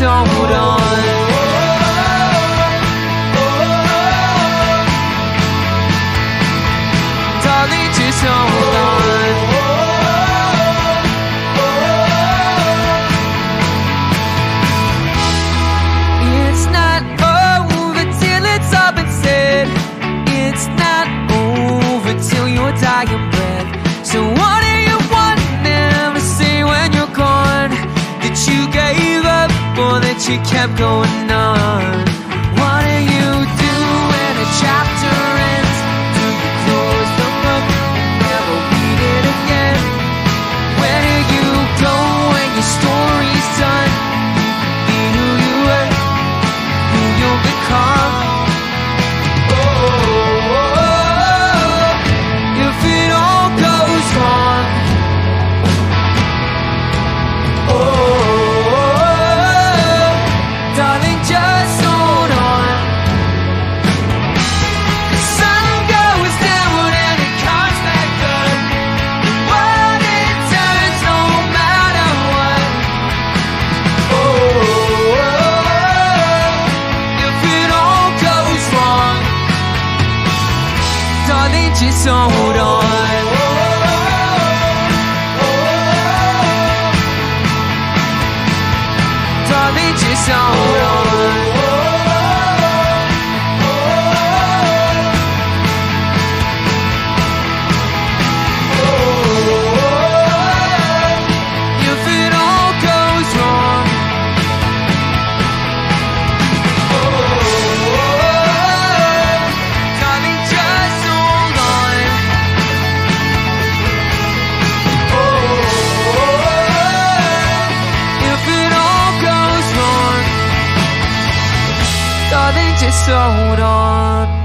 hold on. Darling, just hold on. It's not over till it's all been said. It's not over till you're dying. she kept going on. just hold on. Darling, just. they just hold on